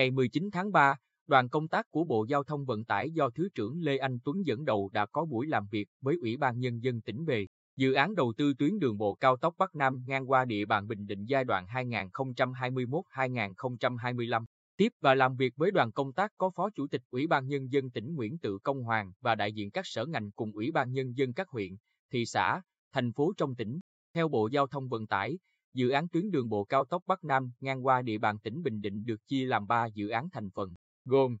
Ngày 19 tháng 3, đoàn công tác của Bộ Giao thông Vận tải do Thứ trưởng Lê Anh Tuấn dẫn đầu đã có buổi làm việc với Ủy ban Nhân dân tỉnh về dự án đầu tư tuyến đường bộ cao tốc Bắc Nam ngang qua địa bàn Bình Định giai đoạn 2021-2025. Tiếp và làm việc với đoàn công tác có Phó Chủ tịch Ủy ban Nhân dân tỉnh Nguyễn Tự Công Hoàng và đại diện các sở ngành cùng Ủy ban Nhân dân các huyện, thị xã, thành phố trong tỉnh. Theo Bộ Giao thông Vận tải, dự án tuyến đường bộ cao tốc Bắc Nam ngang qua địa bàn tỉnh Bình Định được chia làm 3 dự án thành phần, gồm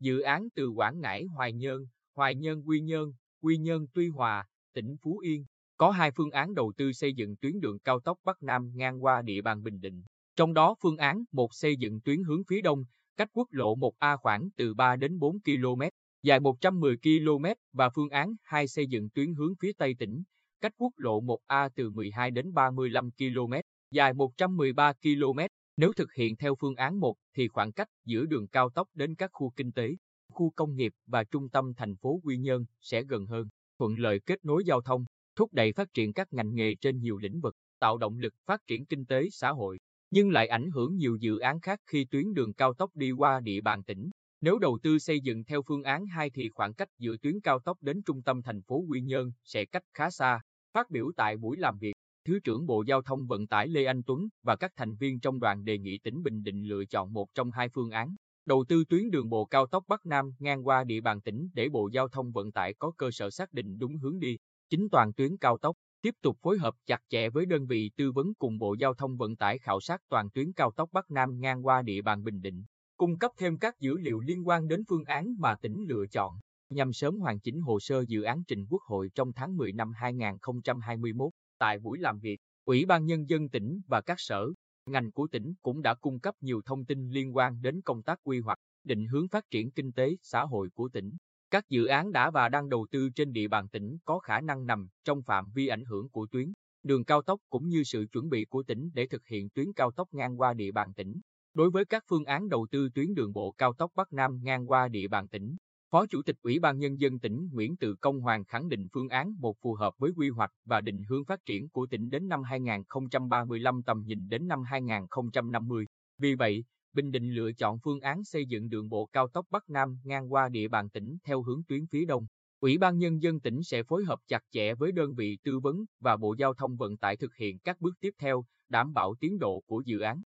dự án từ Quảng Ngãi Hoài Nhơn, Hoài Nhơn Quy Nhơn, Quy Nhơn Tuy Hòa, tỉnh Phú Yên. Có hai phương án đầu tư xây dựng tuyến đường cao tốc Bắc Nam ngang qua địa bàn Bình Định. Trong đó phương án 1 xây dựng tuyến hướng phía đông, cách quốc lộ 1A khoảng từ 3 đến 4 km, dài 110 km và phương án 2 xây dựng tuyến hướng phía tây tỉnh, cách quốc lộ 1A từ 12 đến 35 km, dài 113 km. Nếu thực hiện theo phương án 1 thì khoảng cách giữa đường cao tốc đến các khu kinh tế, khu công nghiệp và trung tâm thành phố Quy Nhơn sẽ gần hơn, thuận lợi kết nối giao thông, thúc đẩy phát triển các ngành nghề trên nhiều lĩnh vực, tạo động lực phát triển kinh tế xã hội, nhưng lại ảnh hưởng nhiều dự án khác khi tuyến đường cao tốc đi qua địa bàn tỉnh. Nếu đầu tư xây dựng theo phương án 2 thì khoảng cách giữa tuyến cao tốc đến trung tâm thành phố Quy Nhơn sẽ cách khá xa. Phát biểu tại buổi làm việc, Thứ trưởng Bộ Giao thông Vận tải Lê Anh Tuấn và các thành viên trong đoàn đề nghị tỉnh Bình Định lựa chọn một trong hai phương án. Đầu tư tuyến đường bộ cao tốc Bắc Nam ngang qua địa bàn tỉnh để Bộ Giao thông Vận tải có cơ sở xác định đúng hướng đi. Chính toàn tuyến cao tốc tiếp tục phối hợp chặt chẽ với đơn vị tư vấn cùng Bộ Giao thông Vận tải khảo sát toàn tuyến cao tốc Bắc Nam ngang qua địa bàn Bình Định, cung cấp thêm các dữ liệu liên quan đến phương án mà tỉnh lựa chọn, nhằm sớm hoàn chỉnh hồ sơ dự án trình Quốc hội trong tháng 10 năm 2021. Tại buổi làm việc, Ủy ban Nhân dân tỉnh và các sở, ngành của tỉnh cũng đã cung cấp nhiều thông tin liên quan đến công tác quy hoạch, định hướng phát triển kinh tế, xã hội của tỉnh. Các dự án đã và đang đầu tư trên địa bàn tỉnh có khả năng nằm trong phạm vi ảnh hưởng của tuyến, đường cao tốc cũng như sự chuẩn bị của tỉnh để thực hiện tuyến cao tốc ngang qua địa bàn tỉnh. Đối với các phương án đầu tư tuyến đường bộ cao tốc Bắc Nam ngang qua địa bàn tỉnh, Phó Chủ tịch Ủy ban Nhân dân tỉnh Nguyễn Tự Công Hoàng khẳng định phương án một phù hợp với quy hoạch và định hướng phát triển của tỉnh đến năm 2035 tầm nhìn đến năm 2050. Vì vậy, Bình Định lựa chọn phương án xây dựng đường bộ cao tốc Bắc Nam ngang qua địa bàn tỉnh theo hướng tuyến phía đông. Ủy ban Nhân dân tỉnh sẽ phối hợp chặt chẽ với đơn vị tư vấn và Bộ Giao thông Vận tải thực hiện các bước tiếp theo, đảm bảo tiến độ của dự án.